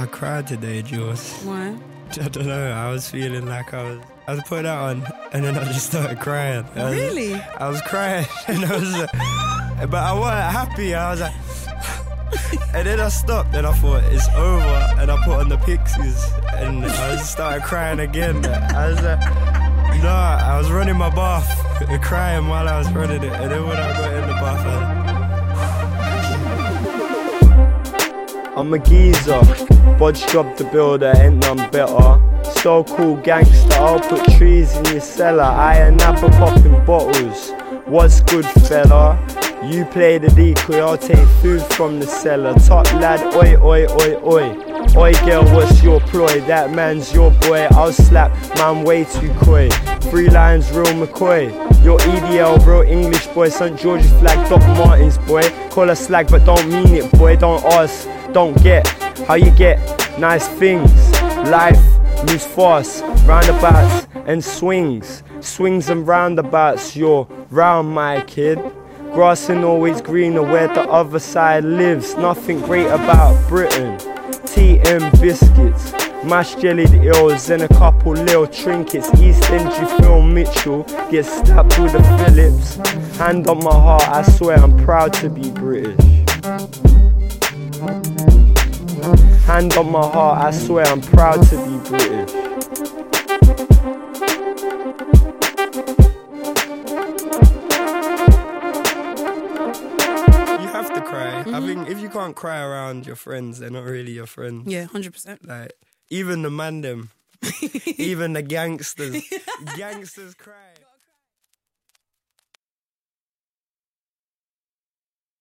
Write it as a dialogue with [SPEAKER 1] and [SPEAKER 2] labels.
[SPEAKER 1] I cried today, Jules.
[SPEAKER 2] Why?
[SPEAKER 1] I don't know. I was feeling like I was. I was putting that on, and then I just started crying. I was,
[SPEAKER 2] Really?
[SPEAKER 1] I was crying, and I was, uh, but I wasn't happy. I was like, and then I stopped, and I thought it's over, and I put on the Pixies, and I started crying again. I was like, no, I was running my bath, crying while I was running it, and then when I got in the bath, I,
[SPEAKER 3] I'm a geezer, bodge job the builder, ain't none better. So cool gangster, I'll put trees in your cellar. Ayia Napa popping bottles. What's good, fella? You play the decoy, I'll take food from the cellar. Top lad, oi, oi, oi, oi. Oi, girl, what's your ploy? That man's your boy, I'll slap, man, way too coy. Three Lions, real McCoy. Your EDL, real English boy. St. George's flag, Doc Martens, boy. Call her slag, but don't mean it, boy. Don't ask, don't get. How you get nice things. Life moves fast, roundabouts and swings. Swings and roundabouts, you're round, my kid. Grass ain't always greener where the other side lives. Nothing great about Britain. TM biscuits, mashed jellied eels, and a couple little trinkets. East End, you feel Mitchell gets stabbed with a Phillips. Hand on my heart, I swear I'm proud to be British. Hand on my heart, I swear I'm proud to be British.
[SPEAKER 1] you have to cry. I mm-hmm. think if you can't cry around your friends, they're not really your friends.
[SPEAKER 2] Yeah, hundred percent.
[SPEAKER 1] Like even the man them, even the gangsters, gangsters cry.